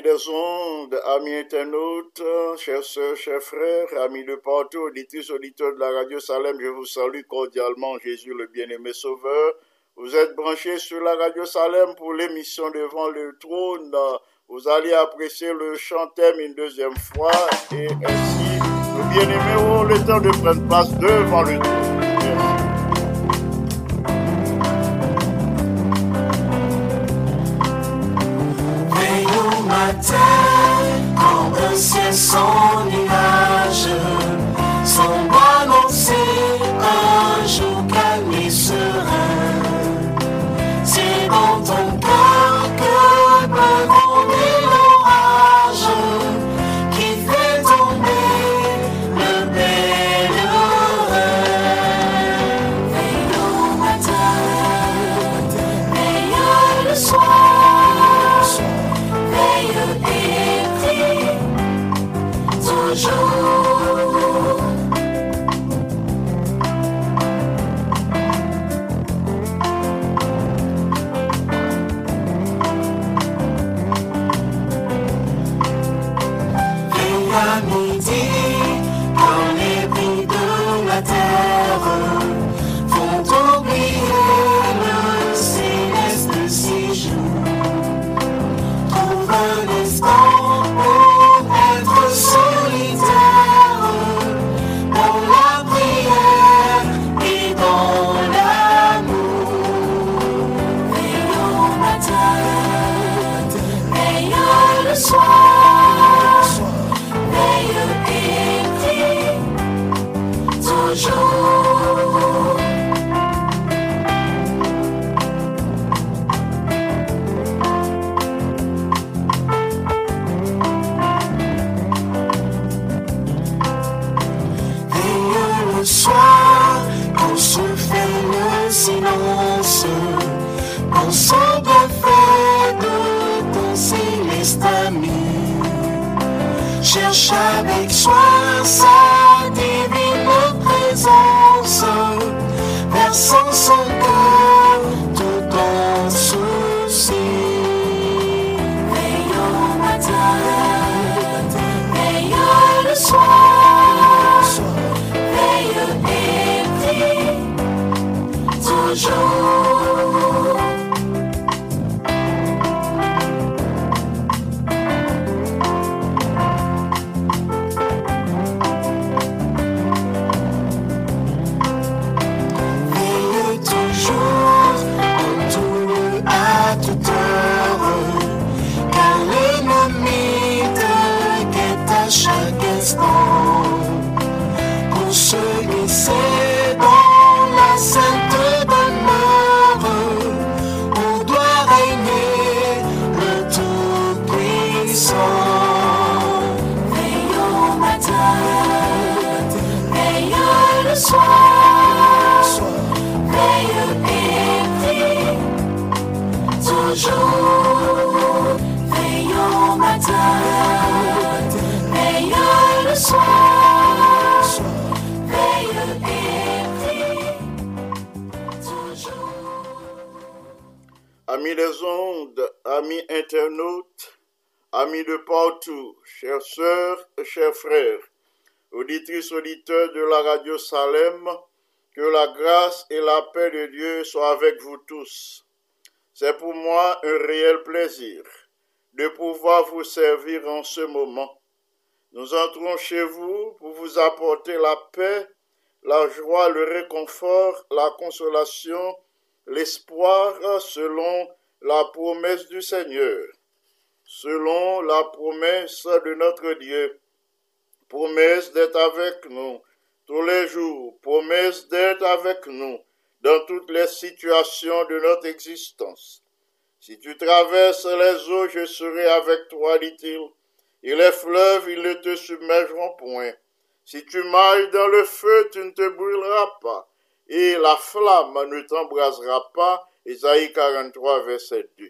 Amis des ondes, amis internautes, chers sœurs, chers frères, amis de partout, auditrices, auditeurs de la radio Salem, je vous salue cordialement, Jésus le bien-aimé Sauveur. Vous êtes branchés sur la radio Salem pour l'émission Devant le trône. Vous allez apprécier le chant thème une deuxième fois et ainsi, le bien-aimé, oh, le temps de prendre place devant le trône. matin, quand le ciel son nuage semble annoncer un jour calme et serein. Oh. Amis internautes, amis de partout, chères sœurs, chers frères, auditrices, auditeurs de la radio Salem, que la grâce et la paix de Dieu soient avec vous tous. C'est pour moi un réel plaisir de pouvoir vous servir en ce moment. Nous entrons chez vous pour vous apporter la paix, la joie, le réconfort, la consolation, l'espoir selon la promesse du Seigneur, selon la promesse de notre Dieu, promesse d'être avec nous tous les jours, promesse d'être avec nous dans toutes les situations de notre existence. Si tu traverses les eaux, je serai avec toi, dit-il, et les fleuves, ils ne te submergeront point. Si tu marches dans le feu, tu ne te brûleras pas, et la flamme ne t'embrasera pas. Isaïe 43, verset 2.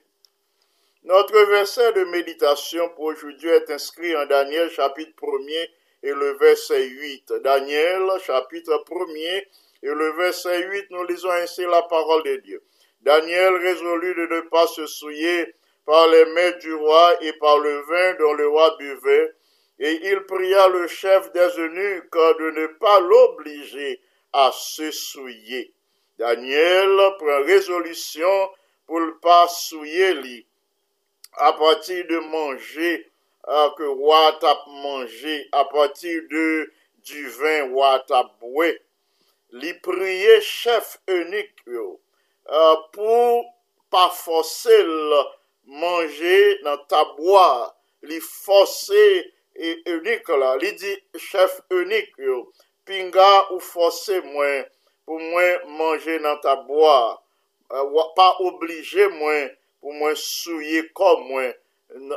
Notre verset de méditation pour aujourd'hui est inscrit en Daniel chapitre 1er et le verset 8. Daniel chapitre 1er et le verset 8, nous lisons ainsi la parole de Dieu. Daniel résolut de ne pas se souiller par les mains du roi et par le vin dont le roi buvait, et il pria le chef des eunuques de ne pas l'obliger à se souiller. Daniel pren rezolusyon pou l'pa souye li. A pati de manje, euh, a ke wad ap manje, a pati de du vin wad ap bwe. Li priye chef unik yo, euh, a, pou pa fose l manje nan tabwa, li fose unik la, li di chef unik yo, pinga ou fose mwen, pour moi manger dans ta euh, pas obligé moi pour moi souiller comme moi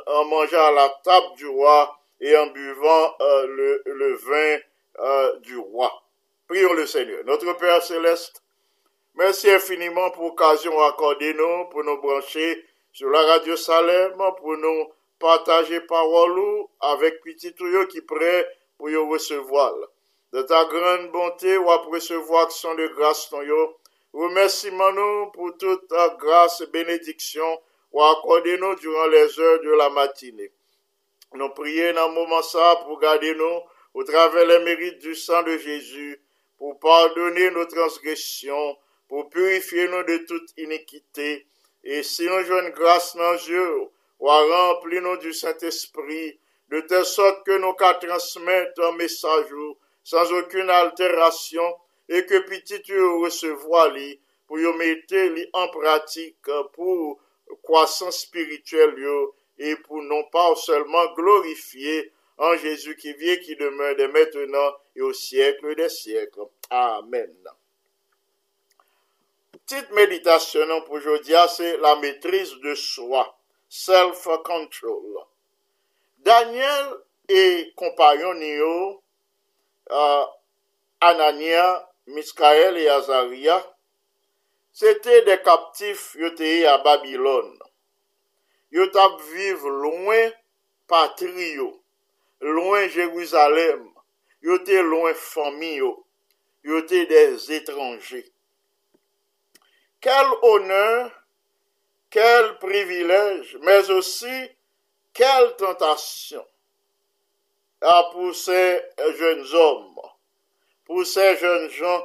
en mangeant à la table du roi et en buvant euh, le, vin euh, du roi. Prions le Seigneur. Notre Père céleste, merci infiniment pour l'occasion accordée nous, pour nous brancher sur la radio Salem, pour nous partager parole avec petit tuyau qui prêt pour y recevoir. De ta grande bonté, ou à recevoir action de grâce ton yo. Remerciement nous pour toute ta grâce et bénédiction ou accordé nous durant les heures de la matinée. Nous prions dans le moment ça pour garder nous au travers les mérites du sang de Jésus, pour pardonner nos transgressions, pour purifier nous de toute iniquité. Et si nous jouons grâce dans Dieu, ou à remplir nous du Saint-Esprit, de telle sorte que nous qu'à transmettre un message sans aucune alterasyon, e ke pitit yo resevoa li pou yo mette li an pratik pou kwasan spirituel yo e pou non pa ou selman glorifiye an Jezu ki vie ki demen de maintenant e ou siyekle de siyekle. Amen. Tit meditasyonan pou jodia se la metrise de swa, self-control. Daniel e kompanyon yo uh, Anania, Miskael e Azaria, sete de kaptif yoteye a Babilon. Yot ap viv louen patriyo, louen Jeruzalem, yote louen famiyo, yote des etranje. Kel honeur, kel privilej, mez osi kel tentasyon. pou se jen zom, pou se jen jan,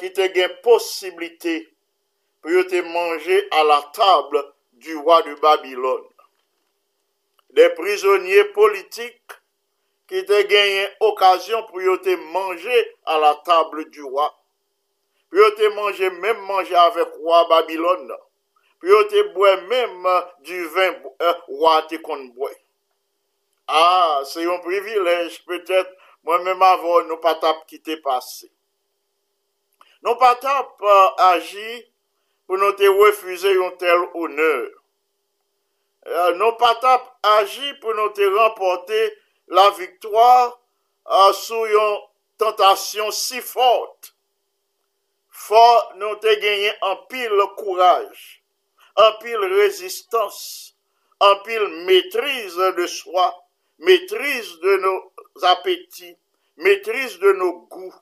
ki te gen posibilite pou yo te manje a la table du roi du Babylon. De prizonye politik ki te genyen okasyon pou yo te manje a la table du roi. Pou yo te manje menm manje avek roi Babylon. Pou yo te bwe menm du vin euh, roi te kon bwe. Ah, se yon privilej, petet, mwen men avon nou patap ki te pase. Nou patap uh, aji pou nou te refuze yon tel oneur. Uh, nou patap aji pou nou te remporte la viktoar uh, sou yon tentasyon si fote. Fote nou te genyen an pil kouraj, an pil rezistans, an pil metrize de swa, maîtrise de nos appétits, maîtrise de nos goûts,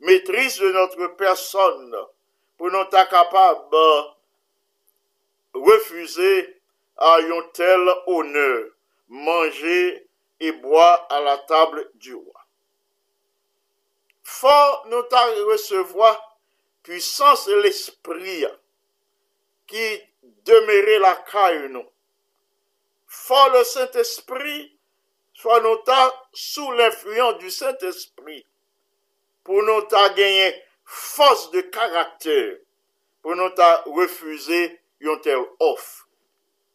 maîtrise de notre personne, pour nous être capable de refuser à un tel honneur, manger et boire à la table du roi. Fort nous recevoir puissance de l'esprit qui demeurait la caille nous. Fort le Saint-Esprit fwa nou ta sou l'influyon du Saint-Esprit, pou nou ta genyen fos de karakter, pou nou ta refuze yon tel of,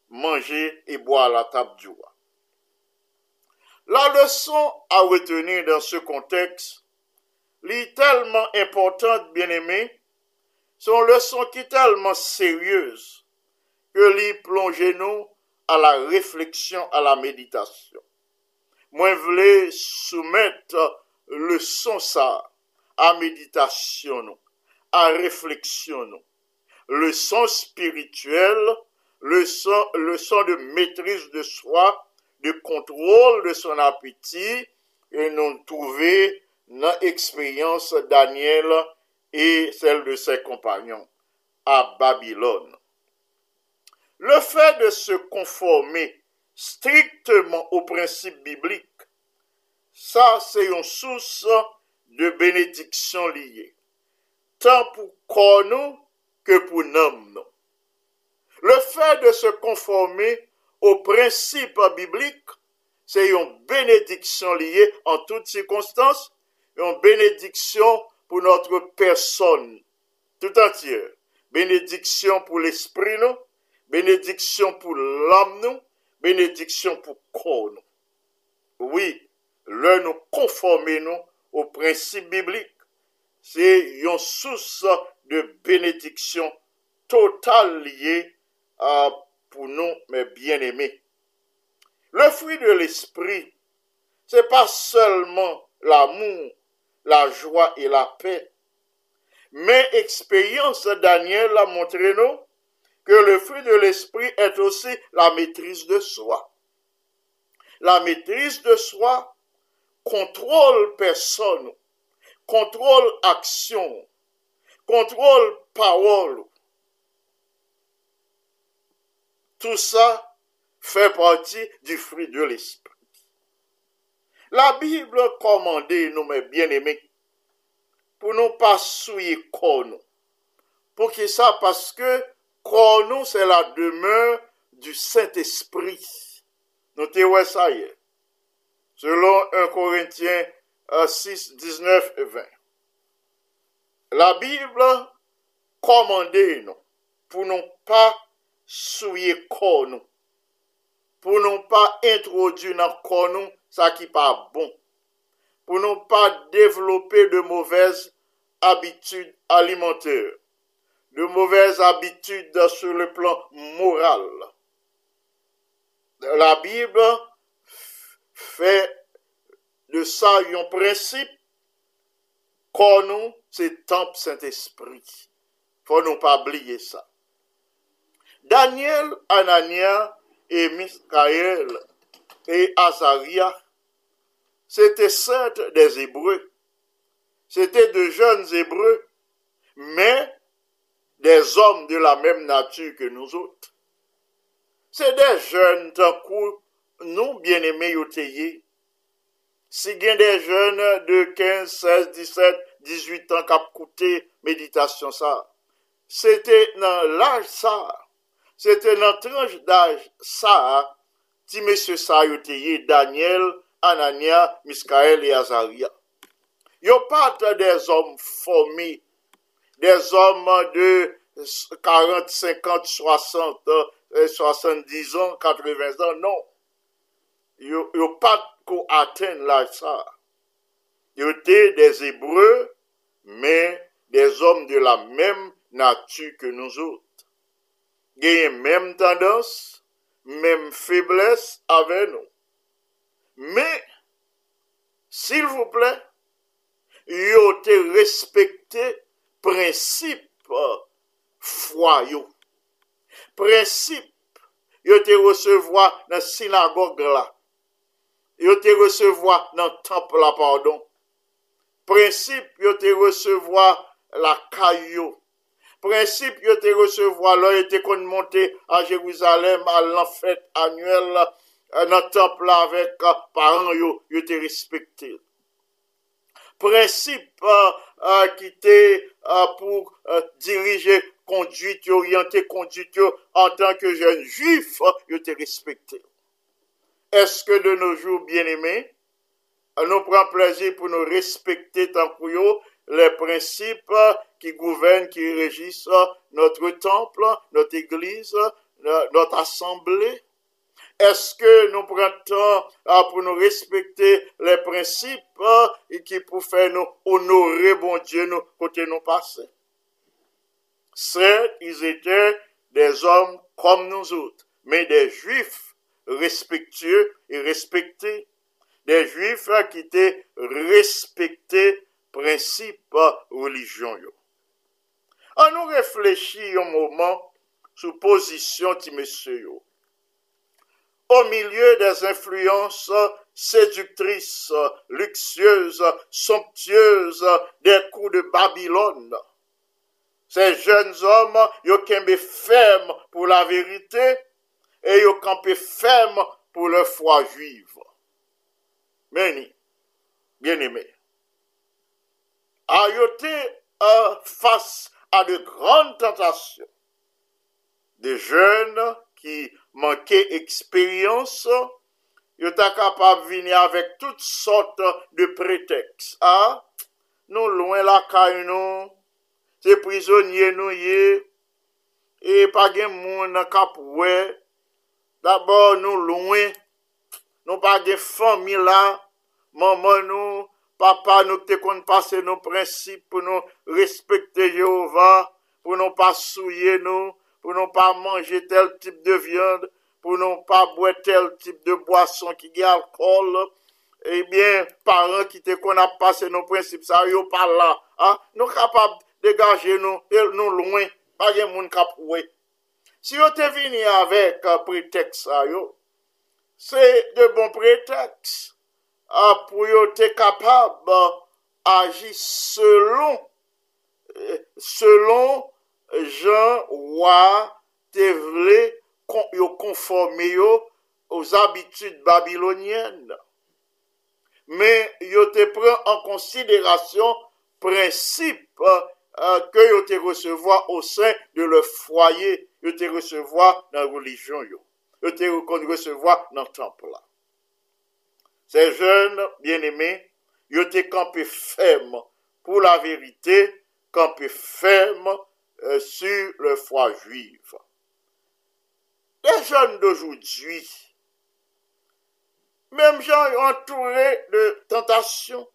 manje e boa la tab diwa. La leson a reteni dan se konteks, li telman important bien eme, son leson ki telman seryeuse, ke li plonge nou a la refleksyon, a la meditasyon. Moi, voulais soumettre le ça à méditation, à réflexion, le son spirituel, le son, le son de maîtrise de soi, de contrôle de son appétit, et nous trouver dans l'expérience Daniel et celle de ses compagnons à Babylone. Le fait de se conformer strictement aux principes bibliques, ça c'est une source de bénédiction liée, tant pour corps que pour nous. Le fait de se conformer aux principes bibliques, c'est une bénédiction liée en toutes circonstances, une bénédiction pour notre personne tout entière. Bénédiction pour l'esprit, nous, bénédiction pour l'âme, benediksyon pou kon nou. Oui, lè nou konforme nou ou prinsip biblik. Se yon sous de benediksyon total liye a pou nou mè bien eme. Le fruit de l'esprit, se pa seulement l'amour, la joie et la paix, men ekspeyans Daniel la montre nou que le fruit de l'esprit est aussi la maîtrise de soi. La maîtrise de soi contrôle personne, contrôle action, contrôle parole. Tout ça fait partie du fruit de l'esprit. La Bible commande nous, mes bien-aimés, pour nous pas souiller corps. Pour qui ça? Parce que Kon nou se la demeur du Saint-Esprit. Nou te wè sa yè. Selon 1 Korintien 6, 19 et 20. La Bible komande nou pou nou pa souye kon nou. Pou nou pa introdu nan kon nou sa ki pa bon. Pou nou pa devlope de mouvez abitud alimenteur. De mauvaises habitudes sur le plan moral. La Bible fait de ça un principe qu'on nous, c'est temple Saint-Esprit. Faut nous pas oublier ça. Daniel, Anania et Michael et Azaria, c'était certes des Hébreux. C'était de jeunes Hébreux, mais des hommes de la même nature que nous autres. C'est des jeunes tant kou nou bien-aimé yoteye. Si gen des jeunes de 15, 16, 17, 18 ans kap koute meditasyon sa, sete nan laj sa, sete nan tranj daj sa, ti mesye sa yoteye Daniel, Anania, Miskael et Azaria. Yo pat des om fomi des hommes de 40, 50, 60, 70 ans, euh, 80 ans, non. Yo, yo pat ko aten la sa. Yo te des Hébreux, men des hommes de la mèm natu ke nou zot. Genye mèm tendans, mèm febles ave nou. Men, s'il vous plè, yo te respekte prinsip euh, fwayo. Prinsip yo te resevoa nan sinagogue la. Yo te resevoa nan temple la, pardon. Prinsip yo te resevoa la kayo. Prinsip yo te resevoa la, yo te konmonte a Jeruzalem a l'enfète anuel euh, nan temple la vek euh, paran yo, yo te respekte. Principe euh, qui était pour diriger conduite, orienter conduite en tant que jeune juif, yo te respecté. Est-ce que de nos jours, bien-aimés, nous prenons plaisir pour nous respecter tant que les principes qui gouvernent, qui régissent notre temple, notre église, notre assemblée? eske nou pran tan ah, pou nou respekte le prinsip ki ah, pou fè nou onore bon Diyo nou kote nou pase. Se, iz etè des om kom nou zout, men des juif respektye e respekte, des juif ki ah, te respekte prinsip religion yo. An nou reflechi yon mouman sou pozisyon ti mesye yo. Au milieu des influences séductrices, luxueuses, somptueuses des coups de Babylone, ces jeunes hommes, yo kembe ferme pour la vérité et yo campé ferme pour leur foi juive. Meni, bien aimé, a yo te euh, face à de grandes tentations. Des jeunes qui manke eksperyans, yo ta kapab vini avèk tout sort de preteks. A, ah, nou lwen la kay nou, se prizonye nou ye, e pa gen moun kap wè, d'abord nou lwen, nou pa gen fami la, maman nou, papa nou te kon pase nou prinsip, pou nou respekte Jehova, pou nou pa souye nou, pou nou pa manje tel tip de viande, pou nou pa bwe tel tip de boason ki gen alkol, ebyen, eh paran ki te kon ap pase nou prinsip sa, yo pa la, ha? nou kapab degaje nou, nou louen, pa gen moun kap wè. Si yo te vini avèk preteks sa yo, se de bon preteks, pou yo te kapab aji selon, eh, selon jan waa te vle kon, yo konforme yo ouz abitud babilonyen. Men yo te pren an konsiderasyon prinsip uh, ke yo te resevoa ou sen de le fwaye, yo te resevoa nan relijon yo, yo te resevoa nan templa. Se jen, bien eme, yo te kampe ferme pou la verite, kampe ferme, Euh, sur le foi juive. Les jeunes d'aujourd'hui, même gens entourés de tentations,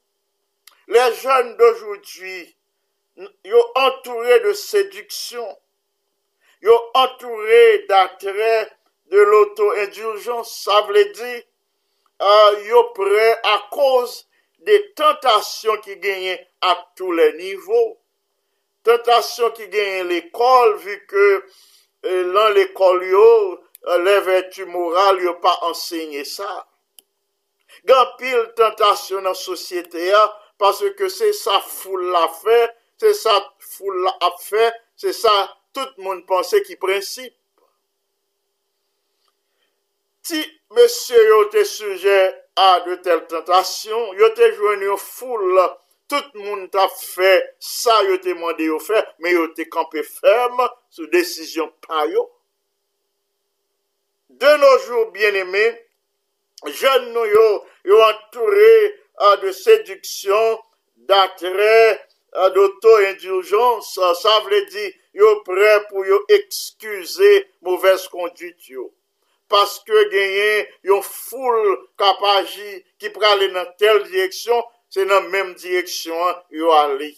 les jeunes d'aujourd'hui, yo entourés de séduction, yo entourés d'attrait de l'auto-indulgence, ça veut dire, euh, yo prêt à cause des tentations qui gagnent à tous les niveaux. tentasyon ki genyen l'ekol, vu ke e, lan l'ekol yo, le vertu moral yo pa ensegne sa. Gan pil tentasyon nan sosyete ya, pase ke se sa foule la fe, se sa foule la ap fe, se sa tout moun pense ki prinsip. Ti mesye yo te suje a de tel tentasyon, yo te jwen yo foule la, tout moun ta fè sa yo te mande yo fè, men yo te kampe ferme sou desisyon pa yo. De noujou bien eme, jen nou yo yo antoure euh, a de seduksyon, datre, euh, a d'auto-indulgence, sa vle di yo pre pou yo ekskuse mouves kondit yo. Paske genyen yo foul kapaji ki prale nan tel direksyon, se nan menm direksyon yo ale.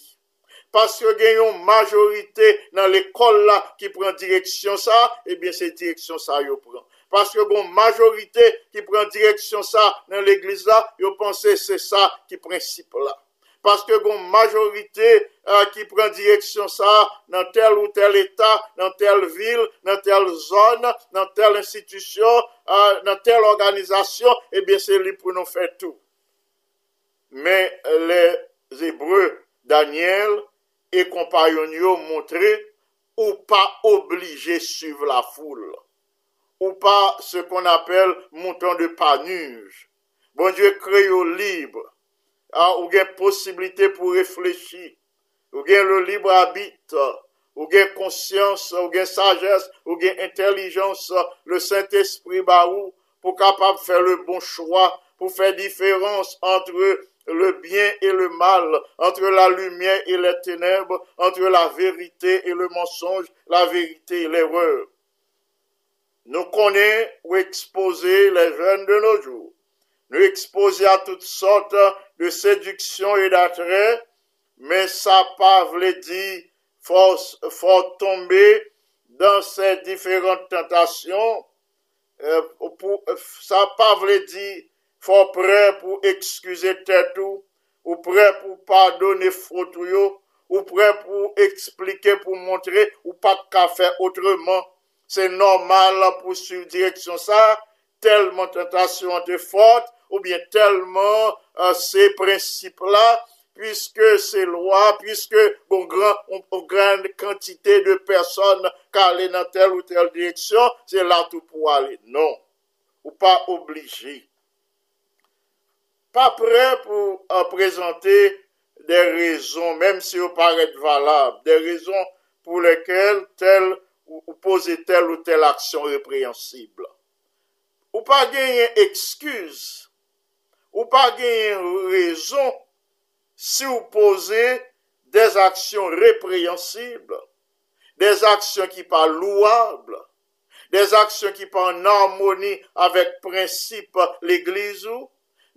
Paske gen yon majorite nan l'ekol la ki pren direksyon sa, eh ebyen se direksyon sa yo pren. Paske gen majorite ki pren direksyon sa nan l'eglise la, yo pense se sa ki prinsip la. Paske gen majorite uh, ki pren direksyon sa nan tel ou tel etat, nan tel vil, nan tel zon, nan tel institusyon, uh, nan tel organizasyon, ebyen eh se li pou nou fè tou. men les Hébreux Daniel e kompanyon yo montre ou pa oblige suiv la foule. Ou pa se kon apel mouton de panuj. Bon Dieu kre yo libre. Ah, ou gen posibilite pou reflechi. Ou gen le libre habit. Ou gen konsyans, ou gen sajes, ou gen intelijans. Le Saint-Esprit ba ou pou kapab fè le bon chwa. Pou fè diferans antre le bien et le mal, entre la lumiè et le ténèbre, entre la verite et le mensonge, la verite et l'erreur. Nou konè ou expose les jeunes de nos jours. Nou expose a tout sorte de séduction et d'atrait, mais sa pa vle di fò tombe dans ses différentes tentations, euh, sa pa vle di fò prè pou ekskuse tètou, ou prè pou padone fotou yo, ou prè pou eksplike pou montre ou pa ka fè otreman. Se normal pou suiv direksyon sa, telman tentasyon te fote, ou bien telman euh, se prinsip la, puisque se lwa, puisque bon gran, bon gran kantite de person ka ale nan tel ou tel direksyon, se la tout pou ale. Non, ou pa obliji. Pa pre pou prezante de rezon, menm si ou paret valab, de rezon pou lekel tel ou pose tel ou tel aksyon reprehensible. Ou pa genye eksküz, ou pa gen rezon si ou pose des aksyon reprehensible, des aksyon ki pa louable, des aksyon ki pa en harmoni avek prinsip l'eglizou,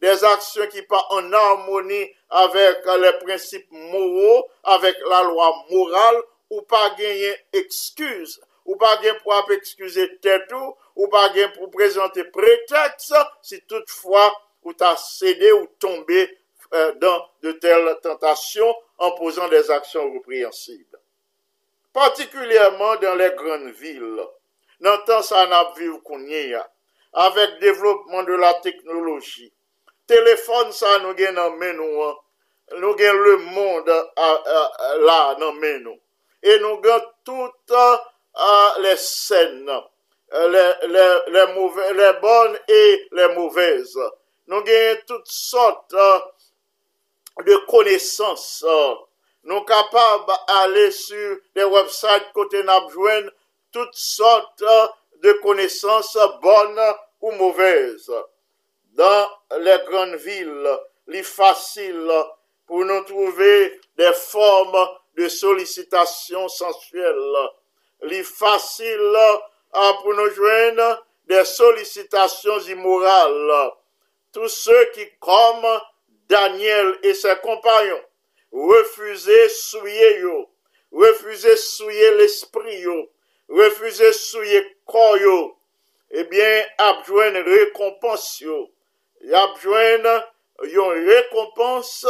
des actions qui pas en harmonie avec les principes moraux, avec la loi morale, ou pas gagner excuse, ou pas gagner pour excuser tête ou, ou pas gagner pour présenter prétexte si toutefois ou t'as cédé ou tombé euh, dans de telles tentations en posant des actions repréhensibles. Partikulièrement dans les grandes villes, dans le temps ça n'a vu qu'on y a, avec développement de la technologie, Telefon sa nou gen nan men nou an. Nou gen le moun la nan men nou. E nou gen tout uh, le sen nan. Le bon e le mouvez. Nou gen tout sort uh, de konesans. Uh, nou kapab ale sur de website kote nabjwen tout sort de konesans bon ou mouvez. Dan le gran vil, li fasil pou nou trouve de form de solicitasyon sensuel. Li fasil pou nou jwen de solicitasyon imoral. tous ceux qui, comme Daniel et ses compagnons, refusaient souiller yo, refusaient souiller l'esprit yo, refusaient souiller corps yo, eh bien, abjouen récompense yo. Abjouen yon récompense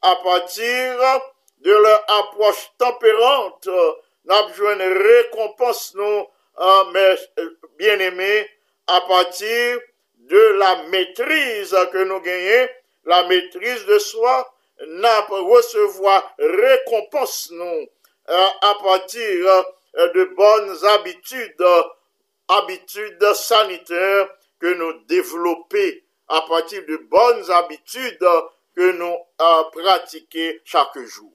à partir de leur approche tempérante. N'abjouen récompense nous, euh, mes bien-aimés, à partir de la maîtrise que nous gagnons, la maîtrise de soi, n'a recevoir récompense nous euh, à partir euh, de bonnes habitudes, habitudes sanitaires que nous développons à partir de bonnes habitudes que nous euh, pratiquons chaque jour.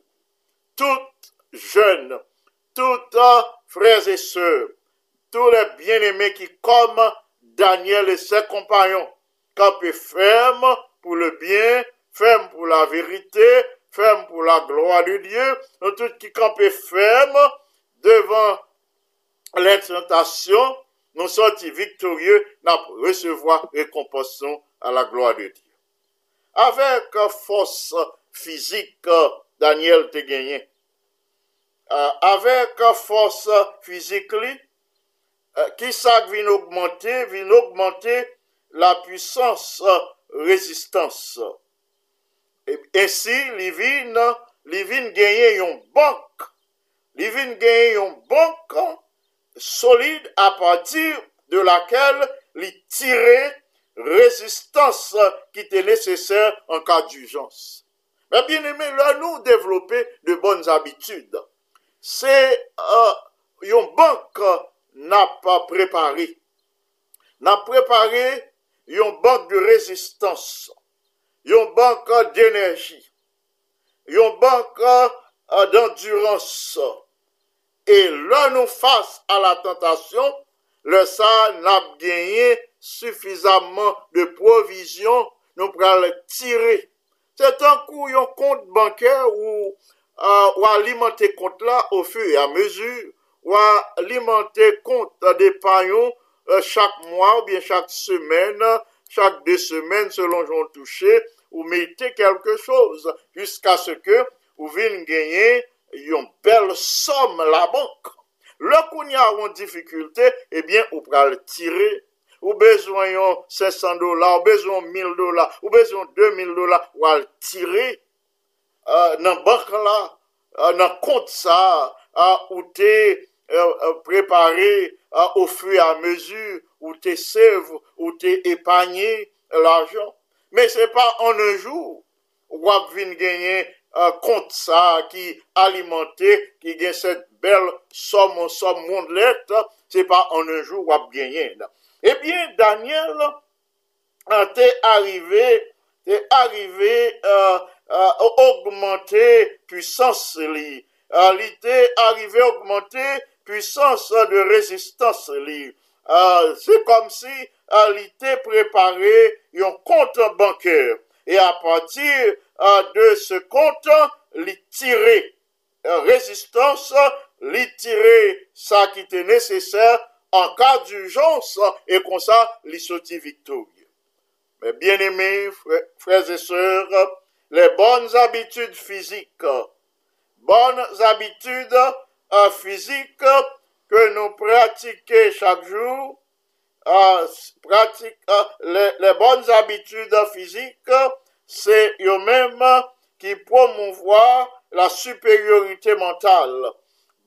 Toutes jeunes, toutes frères et sœurs, tous les bien-aimés qui, comme Daniel et ses compagnons campaient ferme pour le bien, ferme pour la vérité, ferme pour la gloire de Dieu, nous tous qui campaient ferme devant les tentations, nous sortis victorieux, nous recevoir récompense à la gloire de Dieu. Avec force physique, Daniel te gagné. Euh, avec force physique, euh, qui ça vient augmenter, vient augmenter la puissance résistance. Esi, li vin, li vin genye yon bank, li vin genye yon bank solide à partir de laquelle li tire rezistans ki te leseser an ka d'ujans. Ben, bien aimé, lè nou devlopè de bonn abitud. Se euh, yon bank na pa prepari. Na prepari yon bank de rezistans, yon bank d'enerji, yon bank euh, d'endurans. E lè nou fass a la tentasyon, Le sa nap genye sufizaman de provision nou pral tire. Se tankou yon kont banke ou, uh, ou alimante kont la ou fey a mezur, ou alimante kont de payon uh, chak mwa ou bien chak semen, chak de semen selon joun touche, ou mette kelke chose, jiska se ke ou vin genye yon bel som la bank. Le koun ya yon difikulte, ebyen eh ou pral tire, ou bezwen yon 500 dola, ou bezwen 1000 dola, ou bezwen 2000 dola, ou al tire uh, nan bank la, uh, nan kont sa, uh, ou te euh, euh, prepare ou fwe a mezu, ou te sev, ou te epanye l'ajan. Men se pa an anjou, wap vin genye euh, kont sa ki alimante, ki gen set belle somme, somme mondelette, c'est pas en un jour ou à là. Eh bien, Daniel euh, t'est arrivé, t'est arrivé euh, euh, augmenter puissance li. Euh, arrivé augmenter puissance de résistance li. Euh, c'est comme si euh, préparé un compte bancaire. Et à partir euh, de ce compte, il tirait euh, tirait ça qui était nécessaire en cas d'urgence et comme ça, il sortit victorieux. Mais bien aimés, frères, et sœurs, les bonnes habitudes physiques, bonnes habitudes euh, physiques que nous pratiquons chaque jour, euh, euh, les, bonnes habitudes physiques, c'est eux-mêmes qui promouvoient la supériorité mentale.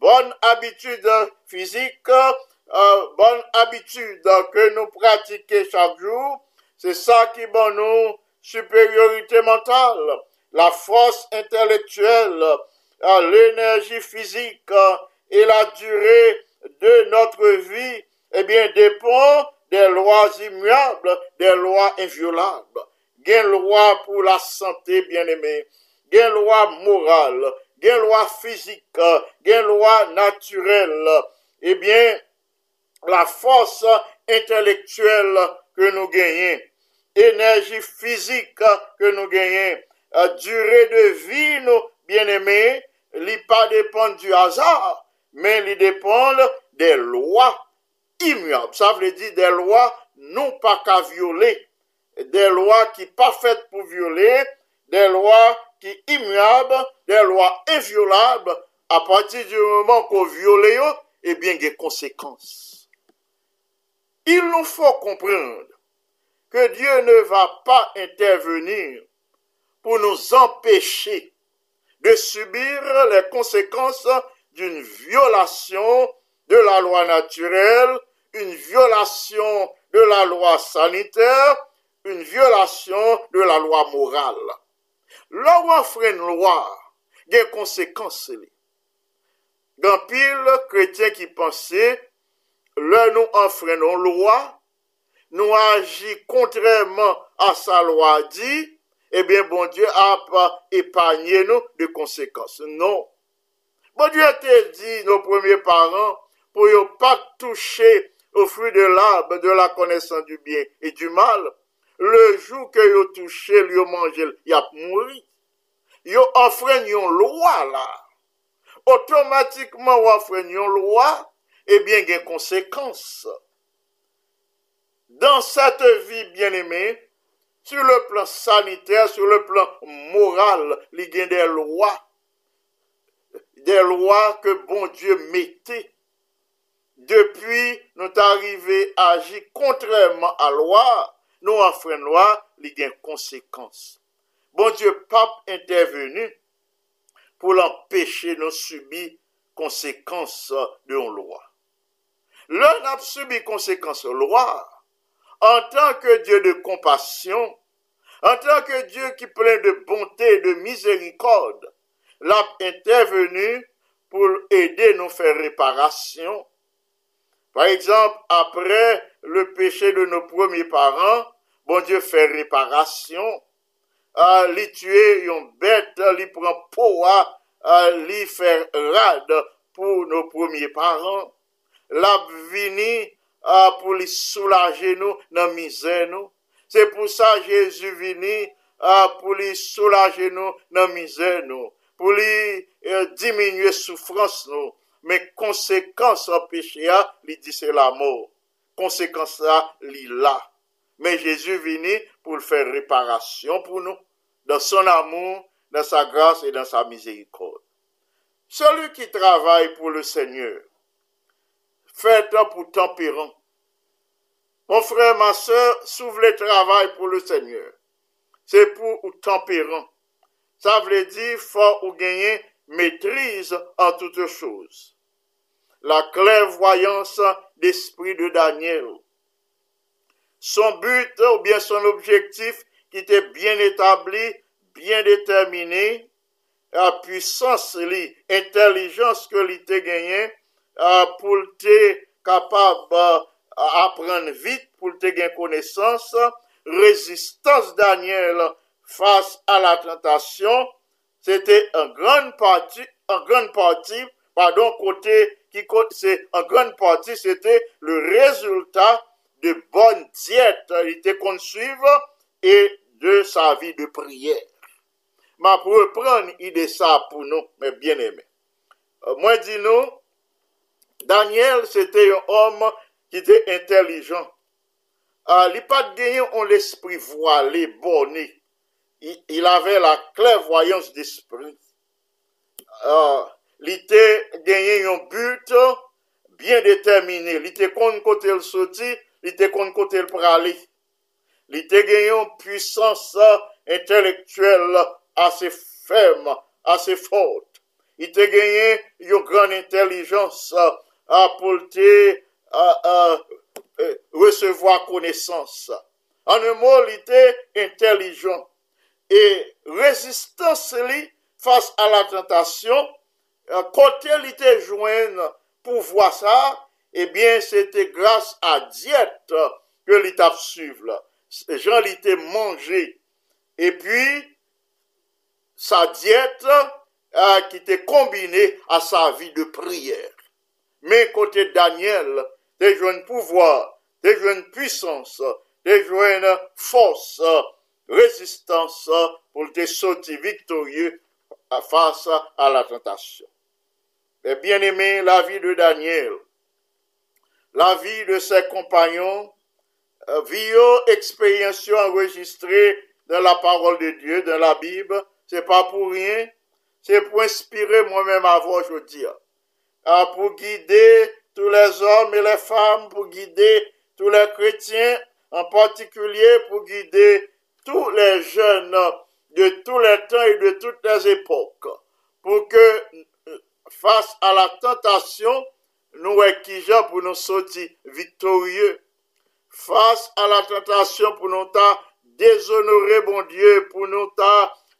Bonne habitude physique, euh, bonne habitude que nous pratiquons chaque jour, c'est ça qui donne nous supériorité mentale, la force intellectuelle, euh, l'énergie physique et la durée de notre vie, eh bien, dépend des lois immuables, des lois inviolables. Gain loi pour la santé, bien-aimé. Gain loi morale, gain loi physique, gain loi naturelle. Eh bien, la force intellectuelle que nous gagnons, énergie physique que nous gagnons, durée de vie, nous, bien-aimés, li pas dépend du hasard, mais li dépend des lois immuables. Ça veut dire des lois non pas qu'à violer, des lois qui pas faites pour violer, des lois qui immuables, des lois inviolables. À partir du moment qu'on viole, eh bien, des conséquences. Il nous faut comprendre que Dieu ne va pas intervenir pour nous empêcher de subir les conséquences d'une violation de la loi naturelle, une violation de la loi sanitaire, une violation de la loi morale. Là où on fait une loi, il y a des conséquences. Dans pile chrétiens qui pensaient, là nous enfreignons loi, nous agissons contrairement à sa loi dit, eh bien, bon Dieu a pas épargné nous de conséquences. Non. Bon Dieu t'a dit, nos premiers parents, pour ne pas toucher au fruit de l'arbre de la connaissance du bien et du mal. Le jour que yo touché, yo mangé, y a mouru. yo enfren yon lwa la, otomatikman yo enfren yon lwa, ebyen eh gen konsekans. Dan sate vi bien eme, sur le plan saniter, sur le plan moral, li gen de lwa, de lwa ke bon Diyo mette, depi nou ta arrive aji kontreman a lwa, nou enfren lwa, li gen konsekans. Bon Dieu, pape intervenu pour l'empêcher de subir conséquences de la loi. L'un a subi conséquences de loi en tant que Dieu de compassion, en tant que Dieu qui plein de bonté et de miséricorde, l'a intervenu pour aider nous faire réparation. Par exemple, après le péché de nos premiers parents, bon Dieu fait réparation, li tue yon bet, li pran powa, li fer rad pou nou promye paran, la vini pou li soulaje nou nan mizè nou. Se pou sa Jezu vini pou li soulaje nou nan mizè nou, pou li e, diminye soufrans nou, men konsekans an peche ya li di se la mou, konsekans la li la. Mais Jésus vini pour faire réparation pour nous, dans son amour, dans sa grâce et dans sa miséricorde. Celui qui travaille pour le Seigneur, fait pour tempérant. Mon frère, ma soeur, s'ouvre le travail pour le Seigneur. C'est pour ou tempérant. Ça veut dire faut ou gagner maîtrise en toutes choses. La clairvoyance d'esprit de Daniel. Son but ou bien son objectif qui était bien établi, bien déterminé, la puissance, l'intelligence que l'ité gagné, pour te capable d'apprendre vite, pour te gagner connaissance, résistance Daniel face à la tentation, c'était en grande partie, en grande partie, pardon, côté qui c'est en grande partie, c'était le résultat de bonne diète il te konsuive e de sa vi de prière. Ma pou repren ide sa pou nou, men bien eme. Euh, Mwen di nou, Daniel se te yon om ki te intelijan. Uh, li pat genyon on l'esprit voale, boni. Il, il ave la klevoyans d'esprit. Uh, li te genyon yon but bien determine. Li te kon kote l soti, li te kon kote l prali, li. Te genyon pwisans intelektuel ase fem, ase fote, li te genyen yo gran intelijans apolte resevo a konesans. An e mou li te intelijan, e rezistans li fas a la tentasyon, kote li te jwen pou vwa sa, eh bien, c'était grâce à diète que l'étape suivre. Jean était mangé. Et puis, sa diète qui était combinée à sa vie de prière. Mais côté Daniel, des jeunes pouvoir, des jeunes puissance, des jeunes force, résistance pour te sortir victorieux face à la tentation. Mais bien aimé, la vie de Daniel, la vie de ses compagnons, euh, vie expérience enregistrée dans la parole de Dieu, dans la Bible, c'est pas pour rien, c'est pour inspirer moi-même à vous aujourd'hui. Ah, pour guider tous les hommes et les femmes, pour guider tous les chrétiens, en particulier pour guider tous les jeunes de tous les temps et de toutes les époques, pour que face à la tentation, nous équigeons pour nous sortir victorieux. Face à la tentation pour nous déshonorer, bon Dieu, pour nous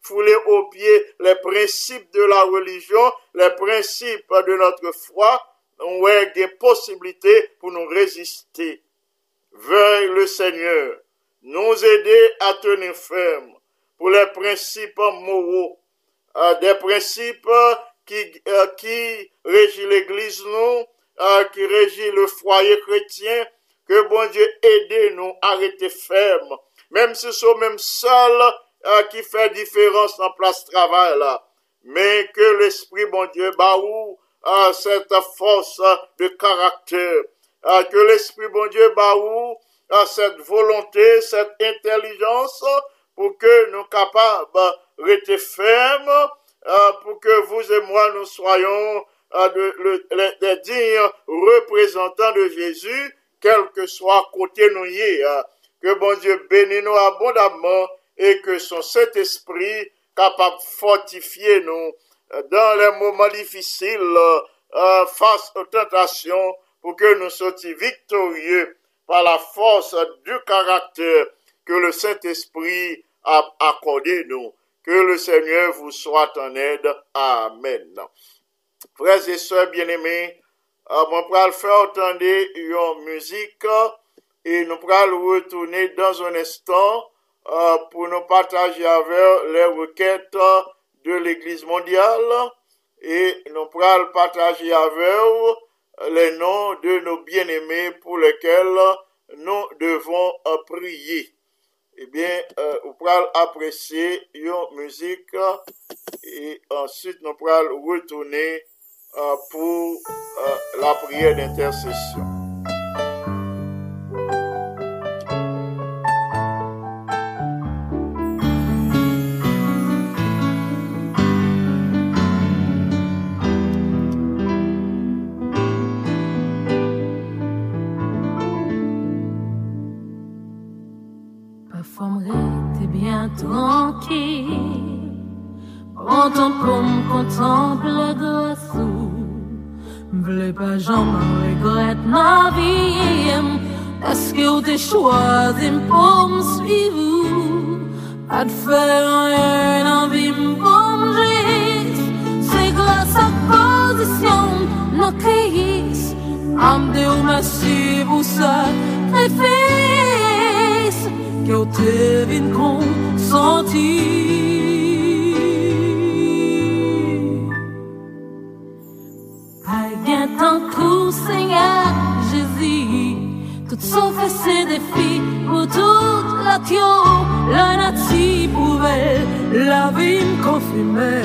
fouler aux pieds les principes de la religion, les principes de notre foi, on a des possibilités pour nous résister. Veuille le Seigneur nous aider à tenir ferme pour les principes moraux, euh, des principes qui, euh, qui régit l'Église, nous, euh, qui régit le foyer chrétien, que bon Dieu aide nous à rester ferme, même si ce même seul euh, qui fait différence en place de travail. Mais que l'Esprit, bon Dieu, baou euh, cette force de caractère. Euh, que l'Esprit, bon Dieu, baou euh, cette volonté, cette intelligence pour que nous capables rester fermes, pour que vous et moi nous soyons de- dignes représentants de Jésus, quel que soit côté nous y hein. Que bon Dieu bénisse nous abondamment et que son Saint-Esprit capable de fortifier nous euh, dans les moments difficiles euh, face aux tentations pour que nous soyons victorieux par la force du caractère que le Saint-Esprit a accordé nous. Que le Seigneur vous soit en aide. Amen. Frères et sœurs bien-aimés, euh, mon pral faire entendre une musique et nous pral retourner dans un instant euh, pour nous partager avec les requêtes de l'Église mondiale et nous pral partager avec les noms de nos bien-aimés pour lesquels nous devons euh, ebyen, eh ou pral apresye yon müzik e answit nou pral wotounen pou la priye d'intersesyon. Pendant qu'on me contemple le gossou M'vle pas jamais regrette ma vie. Parce que ou t'es choisi pour me suivre Pas de faire rien envie pour me C'est grâce à position nos pays Am de ou merci pour ça sacrifice Que ou te vin consentir coup, Seigneur Jésus. Tout sauf ces défis pour toute la tio, la nati pouvait la me confirmer.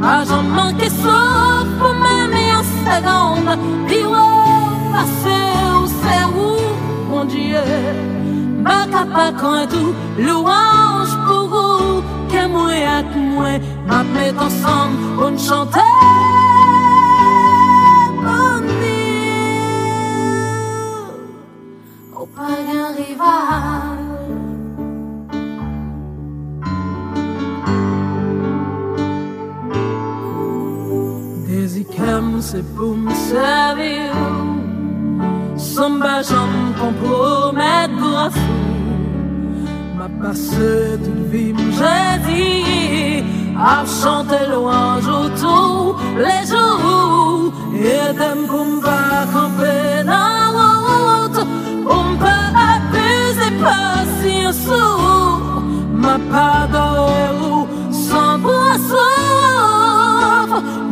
Pas j'en manqué sauf pour même en seconde. Puis ouais, où c'est où, mon Dieu. Ma capa quand tout, louange pour vous, que moi et moi, ma ensemble, on chanter. Au pagan rival Désicam c'est pour me servir Sans bajam compromettre Ma passé toute vie j'ai dit À chanter louange autour les jours Et d'aime pour me camper On peut abuser patience Ma pas d'or sans boisson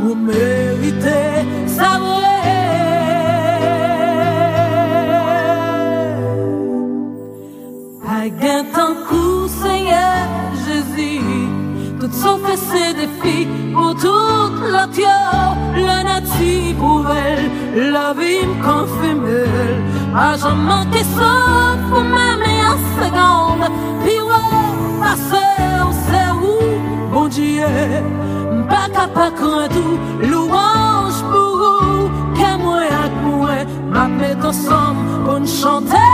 Vous méritez savourer Pas gain tant coup, Seigneur Jésus. Toutes sauf ces défis pour toute la terre, la nature pouvait la vie me confirmer. Ajan manke son pou mèmè an segande Pi wè, pase ou se ou Bon diye, mbaka pa krentou Louange pou ou, ke mwen ak mwen Mapè dosan pou n'chante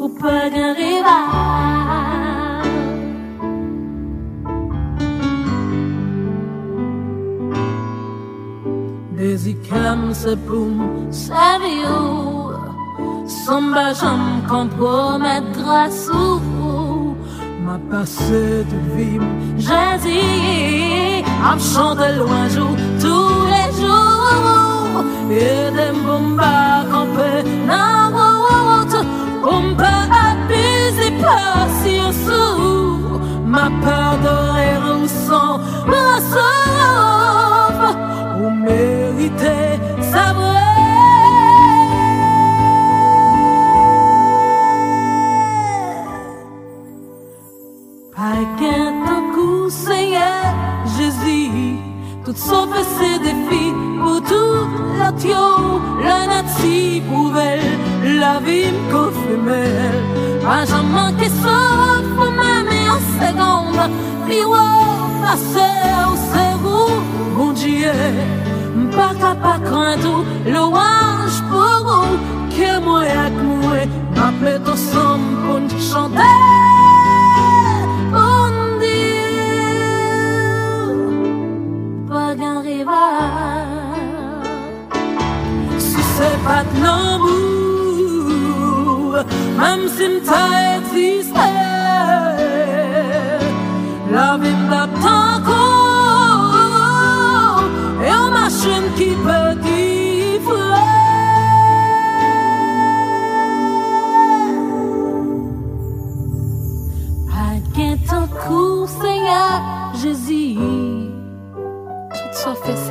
Ou pe gen rival Désicam c'est pour me servir Sans bajam compromettre grâce ou Ma j'ai dit À me chanter loin jour tous les jours. Et des bombas camper dans la route peut abuser patience Ma peur de sans me sauve Vous méritez savourer Pas qu'un tant coup, Seigneur Jésus, tout sauf ces défis pour toute la tio, la natie pouvait la vie me confirmer. Pas j'en manqué sauf pour même en seconde, Piwa pase ou se ou Bon Dieu Pa ka pa krantou Louange pou ou Ke mwen ak mwen Ma met ensemble pour nous chanter. Bon Dieu Pas qu'un rival Si c'est pas de l'amour Même si m't'a existé La vie m'attend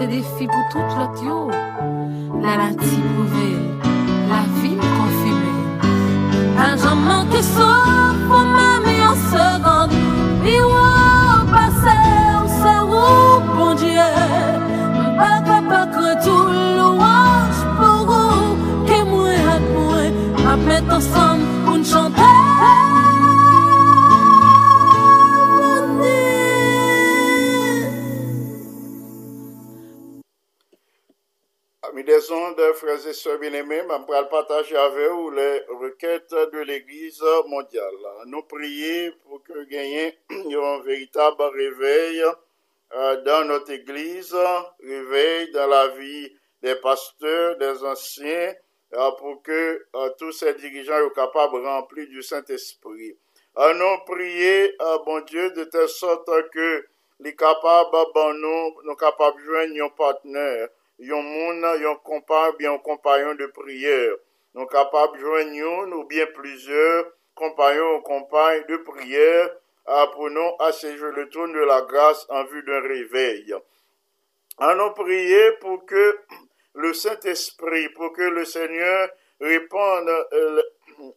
défis pour toute l'autre yo. La prouvé La vie me confirmé Un j'en manque ça Pour même en seconde. Et ouais, passer au cerveau Bon Dieu. Pas capable que tout louange pour vous. Que moi et moi Ma mettre ensemble ondes, frères et sœurs bien-aimés, je vais partager avec vous les requêtes de l'Église mondiale. Nous prions pour que gagnions un véritable réveil euh, dans notre Église, réveil dans la vie des pasteurs, des anciens, euh, pour que euh, tous ces dirigeants soient capables de remplir du Saint-Esprit. Nous prions, bon Dieu, de telle sorte que les capables, bon, nous, nous capables de joindre un partenaire, un monde, un compagnon, bien un compagnon de prière. Capables de joindre un ou bien plusieurs compagnons ou compagnes de prière pour nous asséger le trône de la grâce en vue d'un réveil. Allons prier pour que le Saint-Esprit, pour que le Seigneur réponde, euh,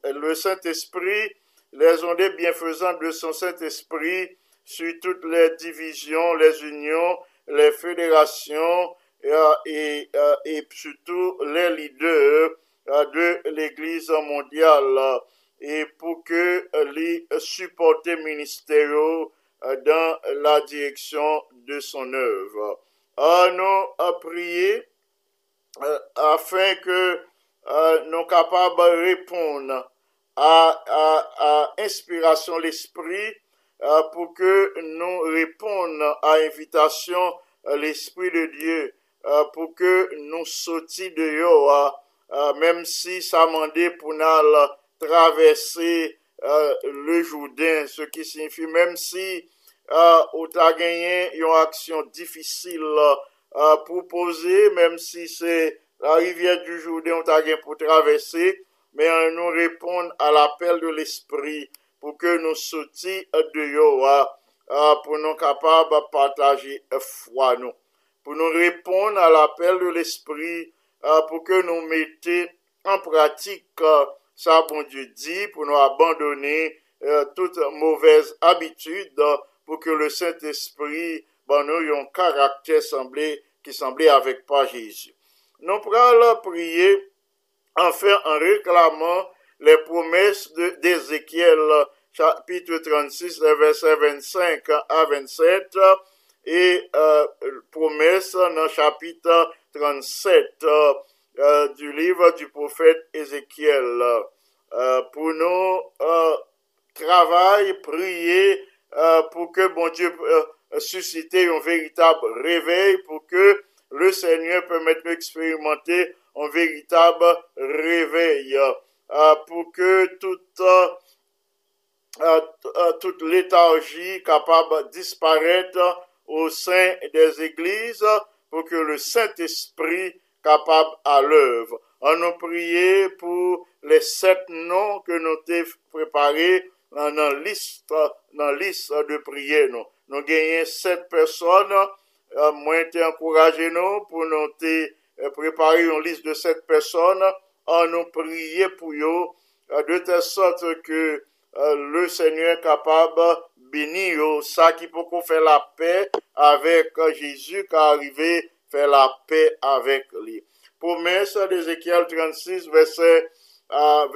le, Saint-Esprit, les ondes bienfaisantes de son Saint-Esprit sur toutes les divisions, les unions, les fédérations et, euh, et surtout les leaders euh, de l'Église mondiale euh, et pour que euh, les supporter ministériaux euh, dans la direction de son œuvre. Euh, nous euh, prier euh, afin que euh, nous capables de répondre à, à, à inspiration l'esprit euh, pour que nous répondions à invitation euh, l'esprit de Dieu uh, pou ke nou soti de yo uh, uh, mèm si sa mande pou nan travesse euh, le Joudan se ki sinfi mèm si euh, ou ta genyen yon aksyon difisil euh, pou pose mèm si se la rivye du Joudan ou ta genyen pou travesse mè an nou repon al apel de l'esprit pou ke nou soti de yo pou nou kapab pataje fwa nou. Pour nous répondre à l'appel de l'esprit, euh, pour que nous mettions en pratique euh, ça, bon Dieu dit, pour nous abandonner euh, toute mauvaise habitude, pour que le Saint-Esprit, ben, nous ayons un caractère semblé, qui semblait avec pas Jésus. Nous prenons prier enfin en réclamant les promesses d'Ézéchiel, chapitre 36, les versets 25 à 27, et euh, promesse dans le chapitre 37 euh, euh, du livre du prophète Ézéchiel. Euh, pour nous euh, travailler, prier euh, pour que bon Dieu susciter un véritable réveil, pour que le Seigneur permette d'expérimenter un véritable réveil, pour que toute toute léthargie capable de disparaître au sein des églises pour que le Saint-Esprit capable à l'œuvre. On nous prier pour les sept noms que nous avons préparés dans la liste, dans liste de prière. Nous, nous gagnons sept personnes. Euh, moi, t'ai encouragé nous pour nous euh, préparer une liste de sept personnes. On nous prier pour eux euh, de telle sorte que euh, le Seigneur capable de bénir yo, ça qui peut faire la paix avec Jésus qui arrivé faire la paix avec lui. Promesse d'Ézéchiel 36, verset euh,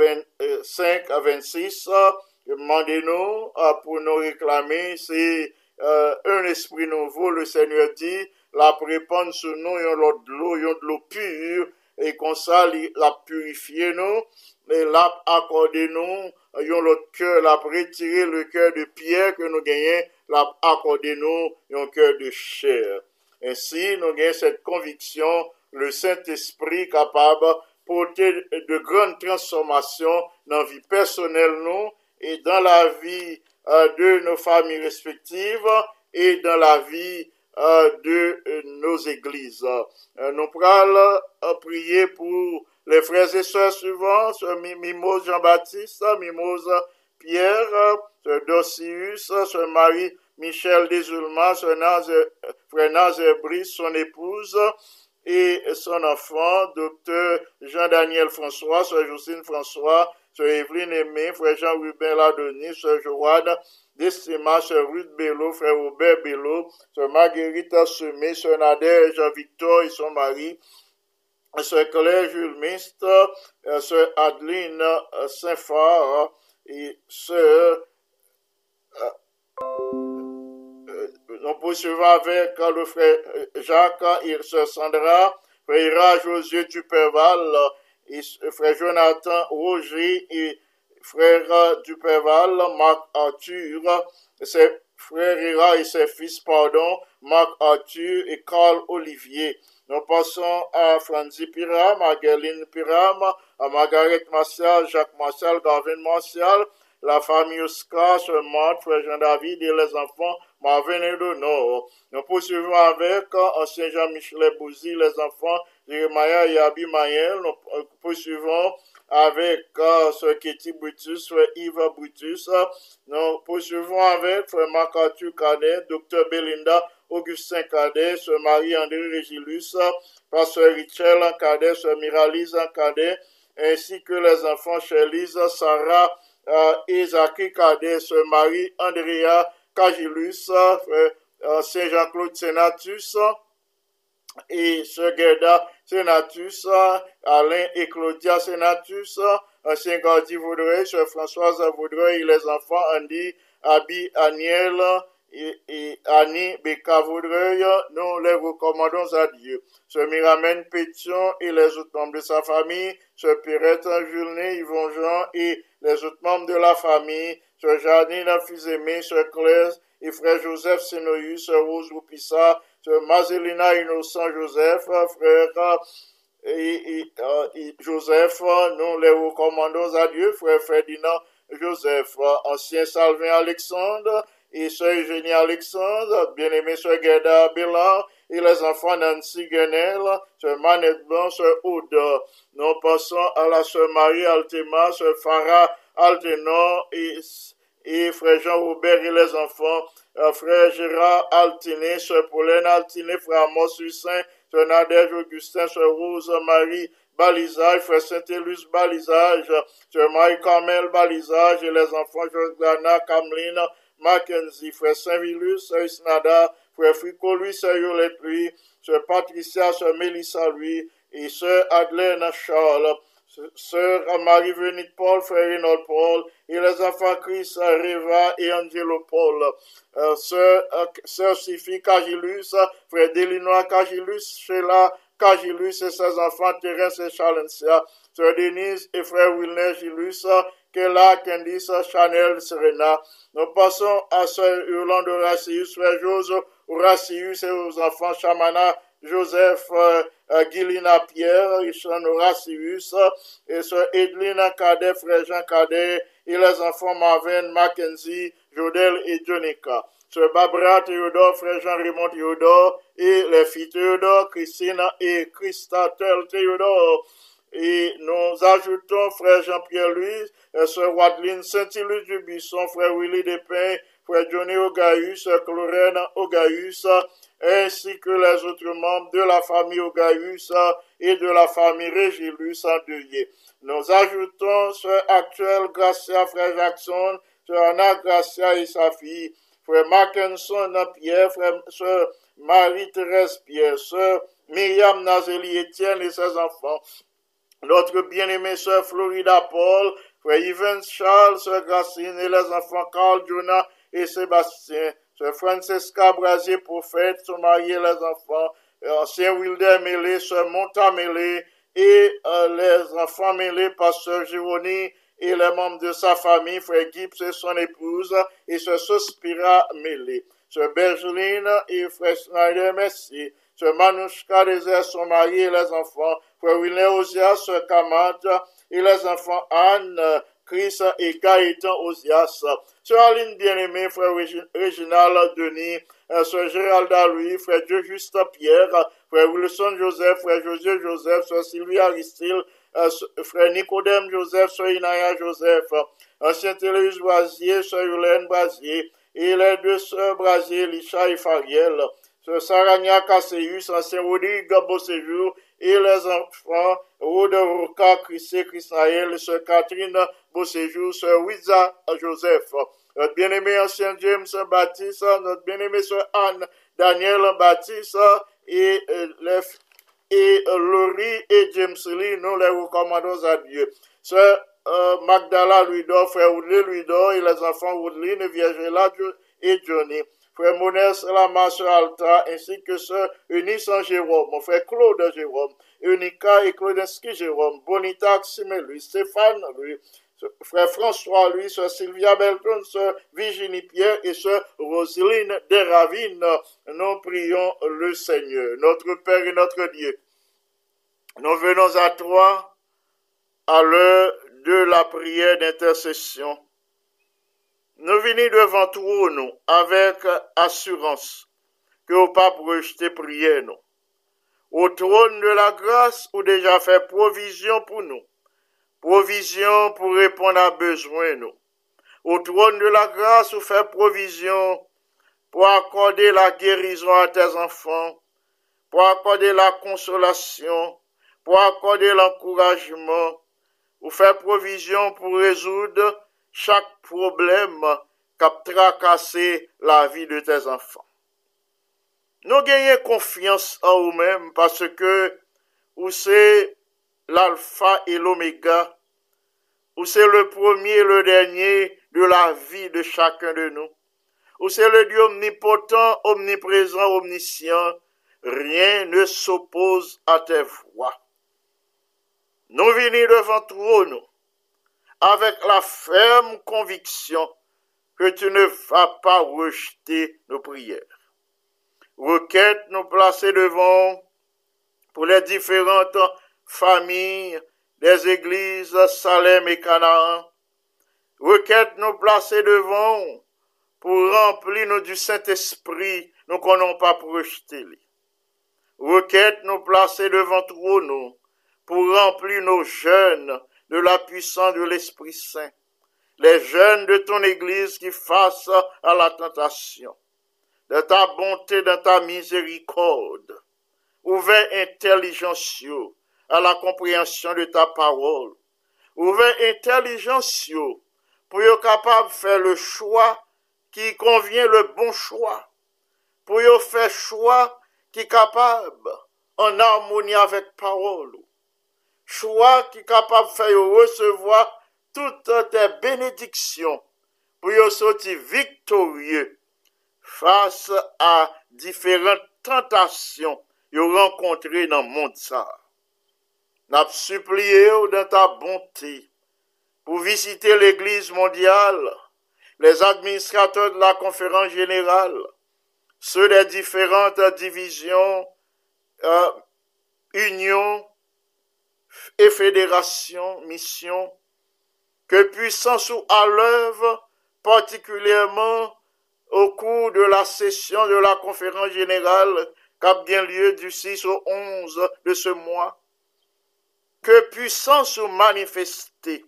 25 à 26, euh, Demandez-nous euh, pour nous réclamer, c'est euh, un esprit nouveau, le Seigneur dit, la répandre sur nous, yon l'eau de l'eau, de l'eau pure, et comme ça, la purifier nous, et la accorder nous, yon l'autre cœur, la retirer le cœur de pierre que nous gagnons, la accorder nous, yon cœur de chair. Ainsi, nous gagnons cette conviction, le Saint-Esprit capable de porter de grandes transformations dans la vie personnelle, nous, et dans la vie euh, de nos familles respectives, et dans la vie euh, de nos églises. Euh, nous pourrons euh, prier pour les frères et sœurs suivants, Mi- Mimose Jean-Baptiste, Mimose Pierre, Sœur Docius, Sœur Marie Michel Desulma, Naze, Frère Brice, son épouse, et son enfant, docteur Jean-Daniel François, Sœur Jocelyne François, Sœur Evelyne Aimé, Frère Jean-Ruben Ladenis, Sœur Joanne Destima, Sœur Ruth Bello, Frère Robert Bello, Sœur Marguerite Semé, Sœur Nadège Victor et son mari, Sœur Claire Jules Mist, euh, Sœur Adeline euh, Saint-Phare et Sœur nous poursuivons avec euh, le frère euh, Jacques et sœur Sandra, frère José Duperval, euh, et frère Jonathan Roger et frère euh, Duperval, Marc Arthur, ses frères Ira et ses fils, pardon, Marc Arthur et Carl Olivier. Nous passons à Franzi Piram, à Piram, à Margaret Martial, Jacques Martial, Gavin Martial, la famille Oscar, Sœur Marthe, Frère Jean-David et les enfants Marvin et Nord. Nous poursuivons avec euh, Ancien Jean-Michel Bouzy, les enfants Jérémia et Abimaël. Nous euh, poursuivons avec euh, Sœur Ketty Brutus, Frère Yves Brutus. Nous poursuivons avec Frère Marc-Arthur Docteur Belinda Augustin Cadet, Sœur Marie-André Régilus, Pasteur Richel Cadet, Sœur Miralise Cadet, ainsi que les enfants Chélise, Sarah euh, et Zachary Cadet, Sœur Marie-Andrea Cagilus, Frère euh, Saint-Jean-Claude Sénatus, et Sœur Gerda Sénatus, Alain et Claudia Sénatus, ancien Gardi Vaudreuil, Sœur Françoise Vaudreuil et les enfants Andy, Abby, Aniel et, Annie Becca Vaudreuil, nous les recommandons à Dieu. Sœur Miramène Pétion et les autres membres de sa famille, Sœur Pierrette Julné, Yvon Jean et les autres membres de la famille, Sœur Jardine Fils-Aimé, Sœur Claire et Frère Joseph Senoïus, Sœur Rose Loupissa, Sœur Marcelina Innocent Joseph, Frère euh, Joseph, nous les recommandons à Dieu, Frère Ferdinand Joseph, ancien Salvin Alexandre et Sœur Eugénie Alexandre, bien-aimé Sœur Gerda Bélan et les enfants Nancy Guenel, Sœur Manette Blanc, Sœur Aude. Nous passons à la Sœur Marie Altema, Sœur Farah Altenon et, Frère Jean-Robert et les enfants, euh, Frère Gérard Altiné, Sœur Pauline Altiné, Frère Amos Hussein, Sœur Nadège Augustin, Sœur Rose Marie Balisage, Frère Saint-Élus Balisage, Sœur Marie-Carmel Balisage et les enfants Jordana, Cameline, Mackenzie, Frère Saint-Vilus, Sœur Isnada, Frère Frico, lui, Sœur Yolette, lui, Sœur Patricia, Sœur Mélissa, lui, et Sœur Adelaine Charles, Sœur Marie-Venite Paul, Frère Reynold Paul, et les enfants Chris, Reva et Angelo Paul, euh, Sœur, euh, Cagilus, Frère Delinois Cagilus, Sheila Cagilus et ses enfants Thérèse et Chalencia, Sœur Denise et Frère Wilner Gilus, Kella, Candice, Chanel, Serena. Nous passons à Sœur Yolande Horacius, Frère Jose Horacius et aux enfants Chamana, Joseph, euh, euh, Guilina Pierre, Richard Horacius, et Sœur Edlina Cadet, Frère Jean Cadet, et les enfants Marvin, Mackenzie, Jodel et Jonica. Sœur Barbara Théodore, Frère Jean-Raymond Théodore, et les filles Théodore, Christine et Christatel Théodore. Et nous ajoutons Frère Jean-Pierre Louis, Sœur Wadeline Saint-Ilus du Buisson, Frère Willy Despins, Frère Johnny Ogaïus, Sœur Clorène Ogaïus, ainsi que les autres membres de la famille Ogaïus et de la famille Régilus endeuillés. Nous ajoutons Sœur Actuel Gracia, Frère Jackson, Sœur Anna Gracia et sa fille, Frère Mackinson Pierre, Frère Sœur Marie-Thérèse Pierre, Sœur Myriam Nazeli Étienne et ses enfants, notre bien-aimée Sœur Florida Paul, frère Yvan Charles, sœur Gracine et les enfants Carl, Jonah et Sébastien, sœur Francesca Brasier, prophète, son mari et les enfants, euh, ancien Wilder Mélé, sœur Monta Mélé et euh, les enfants Mélé, pasteur Gironi et les membres de sa famille, frère Gibbs et son épouse, et sœur Sospira Mélé, sœur Bergeline et frère Snyder, merci, sœur Manouchka Désert, son mari et les enfants, frère William Osias, sœur Kamat et les enfants Anne, Chris et Gaëtan Osias, sœur Aline bien-aimée, frère Régi- Réginald Denis, euh, sœur Géralda Louis, frère Dieu Juste Pierre, frère Wilson Joseph, frère José Joseph, sœur Sylvie Aristide, euh, frère Nicodème Joseph, sœur Inaya Joseph, ancien Téléus Brasier, sœur Hélène Brasier, et les deux sœurs Brasier, Licha et Fariel, sœur Sarania Casseus, ancien Rodrigue Beauséjour, et les enfants Roderoka, Chrisé, Christaël, sœur Catherine Beauséjour, sœur Wiza Joseph, notre bien-aimé ancien James Baptiste, notre bien-aimé sœur Anne Daniel Baptiste, et euh, les et euh, Laurie et James Lee, nous les recommandons à Dieu. Sœur euh, Magdala Louis-Dor, frère Woodley Louis-Dor et les enfants Woodley, Viergela et Johnny. Frère Monès Lama, sœur Alta, ainsi que sœur Eunice Jérôme, mon frère Claude Jérôme, Unica et Claudinski Jérôme, Bonita Ximé lui, Stéphane lui, frère François lui, sœur Sylvia Belton, sœur Virginie Pierre et sœur Roselyne Desravines. Nous prions le Seigneur, notre Père et notre Dieu. Nous venons à toi à l'heure de la prière d'intercession. Nous venons devant toi, nous, avec assurance, que au pas rejeter prière, nous. Au trône de la grâce, ou déjà fait provision pour nous. Provision pour répondre à besoin, nous. Au trône de la grâce, ou fait provision pour accorder la guérison à tes enfants, pour accorder la consolation, pour accorder l'encouragement, ou faire provision pour résoudre chaque problème a tracassé la vie de tes enfants. Nous gagnons confiance en vous-même parce que vous c'est l'alpha et l'oméga, vous c'est le premier et le dernier de la vie de chacun de nous. Vous c'est le Dieu omnipotent, omniprésent, omniscient. Rien ne s'oppose à tes voix. Nous venons devant toi, nous, avec la ferme conviction que tu ne vas pas rejeter nos prières. Requête nous placer devant pour les différentes familles des églises Salem et Canaan. Requête nous placer devant pour remplir nous du Saint-Esprit, nous n'avons pas rejeter. Requête nous placer devant nous, pour remplir nos jeunes de la puissance de l'Esprit Saint, les jeunes de ton Église qui face à la tentation, de ta bonté, de ta miséricorde, ouvert intelligence à la compréhension de ta parole, ouvert intelligence pour être capable de faire le choix qui convient le bon choix, pour faire choix qui est capable en harmonie avec parole, chwa ki kapap fè yo resevoa tout an te benediksyon pou yo soti viktorye fase a diferent tentasyon yo renkontre nan moun sa. Nap supliye yo dan ta bonti pou visite l'Eglise mondiale, les administrateurs de la conférence générale, ceux des différentes divisions, euh, unions, et fédérations, missions, que puissance ou à l'œuvre, particulièrement au cours de la session de la conférence générale qui a bien lieu du 6 au 11 de ce mois, que puissance ou manifester,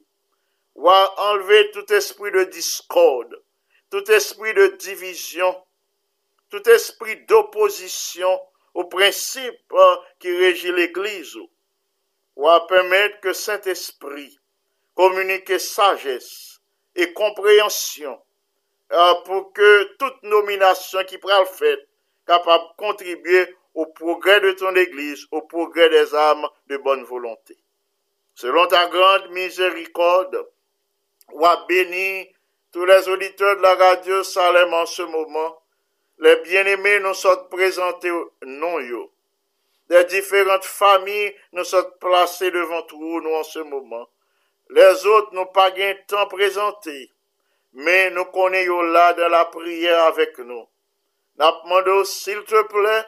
ou enlever tout esprit de discorde, tout esprit de division, tout esprit d'opposition au principe qui régit l'Église, ou à permettre que Saint-Esprit communique sagesse et compréhension euh, pour que toute nomination qui pourra le faire capable de contribuer au progrès de ton Église, au progrès des âmes de bonne volonté. Selon ta grande miséricorde, ou à bénir tous les auditeurs de la radio Salem en ce moment. Les bien-aimés nous sont présentés non yo. des différentes familles nous sont placées devant nous, nous en ce moment. Les autres n'ont pas gain temps présenté, mais nous connaissons là dans la prière avec nous. Nous s'il te plaît,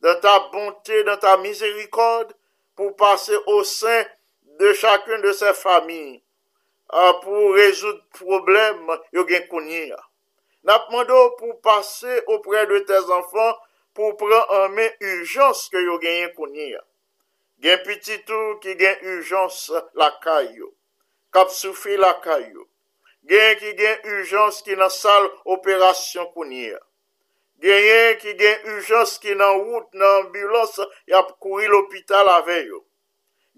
dans ta bonté, dans ta miséricorde, pour passer au sein de chacune de ces familles, ah, pour résoudre problème, yo gain Nous pour passer auprès de tes enfants pou pran anmen urjans ke yo genyen konye ya. Gen pititou ki gen urjans lakay yo, kap soufi lakay yo. Gen ki gen urjans ki nan sal operasyon konye ya. Genyen ki gen urjans ki nan wout nan ambulans yap kouri l'opital ave yo.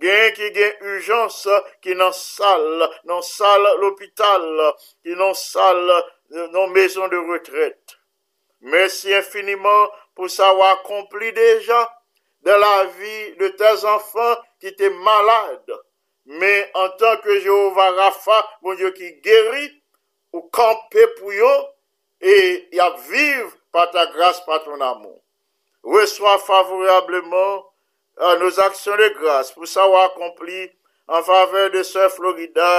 Genyen ki gen urjans ki nan sal, nan sal l'opital, ki nan sal, nan mezon de retret. Mersi infiniman pou sa wakompli deja de la vi de tes anfan ki te malade. Men an tan ke Jehova Rafa, moun Diyo ki geri, ou kampe pou yo, e yap viv pa ta grase pa ton amon. Reswa favorableman an euh, nou aksyon de grase pou sa wakompli an fave de se Florida,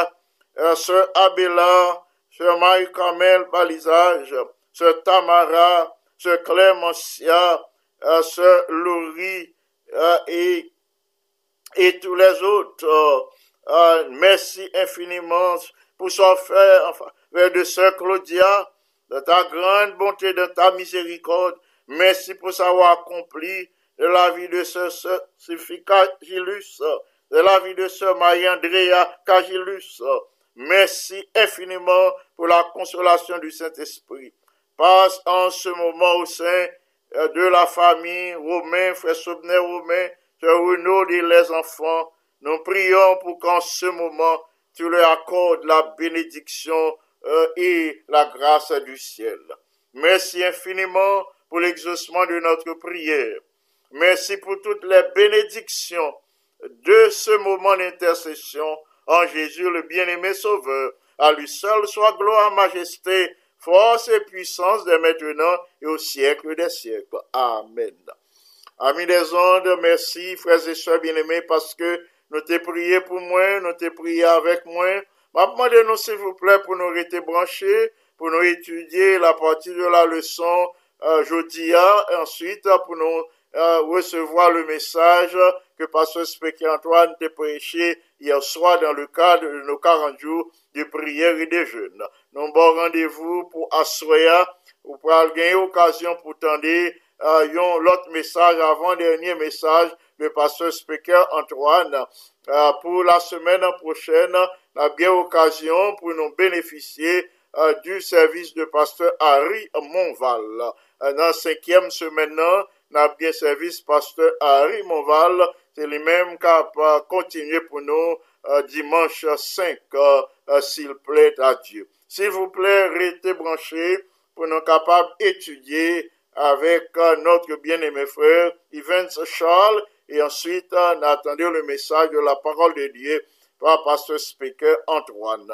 euh, se Abela, se Marie Kamel Balizaj, se Tamara, Sœur Clémencia, euh, Sœur Laurie euh, et, et tous les autres. Euh, merci infiniment pour son frère faveur de Sœur Claudia, de ta grande bonté, de ta miséricorde. Merci pour savoir accompli de la vie de ce Sophie Cagilus, de la vie de ce Marie-Andrea Cagilus. Merci infiniment pour la consolation du Saint-Esprit. Passe en ce moment au sein euh, de la famille Romain, frère Sobner Romain, frère Renaud et les enfants. Nous prions pour qu'en ce moment, tu leur accordes la bénédiction euh, et la grâce du ciel. Merci infiniment pour l'exaucement de notre prière. Merci pour toutes les bénédictions de ce moment d'intercession en Jésus le bien-aimé Sauveur. À lui seul soit gloire, majesté, force et puissance de maintenant et au siècle des siècles. Amen. Amis des ondes, merci frères et sœurs bien-aimés parce que nous t'ai prié pour moi, nous t'ai prié avec moi. Demandez-nous s'il vous plaît pour nous rester branchés, pour nous étudier la partie de la leçon euh, et ensuite pour nous euh, recevoir le message que Pasteur Spéky Antoine t'a prêché hier soir dans le cadre de nos 40 jours de prière et de jeûne. Nous bon rendez-vous pour Assoya, ou pour gagner occasion pour tendre euh, l'autre message, avant-dernier message de Pasteur Speaker Antoine. Euh, pour la semaine prochaine, on a bien occasion pour nous bénéficier euh, du service de Pasteur Harry Monval. Euh, dans la cinquième semaine, on a bien service Pasteur Harry Monval. C'est lui-même qui a continué pour nous euh, dimanche 5, euh, euh, s'il plaît à Dieu. S'il vous plaît, restez branchés pour nous capables d'étudier avec notre bien-aimé frère Evans Charles et ensuite attendons le message de la parole de Dieu par Pasteur Speaker Antoine.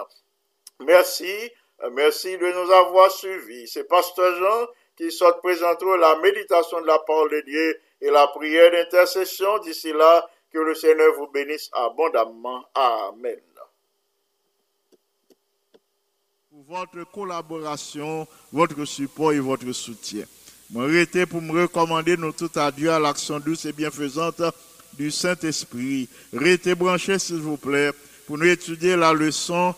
Merci, merci de nous avoir suivis. C'est Pasteur Jean qui sort présenter la méditation de la parole de Dieu et la prière d'intercession. D'ici là, que le Seigneur vous bénisse abondamment. Amen. pour votre collaboration, votre support et votre soutien. Moi, arrêtez pour me recommander nous tout à Dieu à l'action douce et bienfaisante du Saint-Esprit. Restez branchés, s'il vous plaît, pour nous étudier la leçon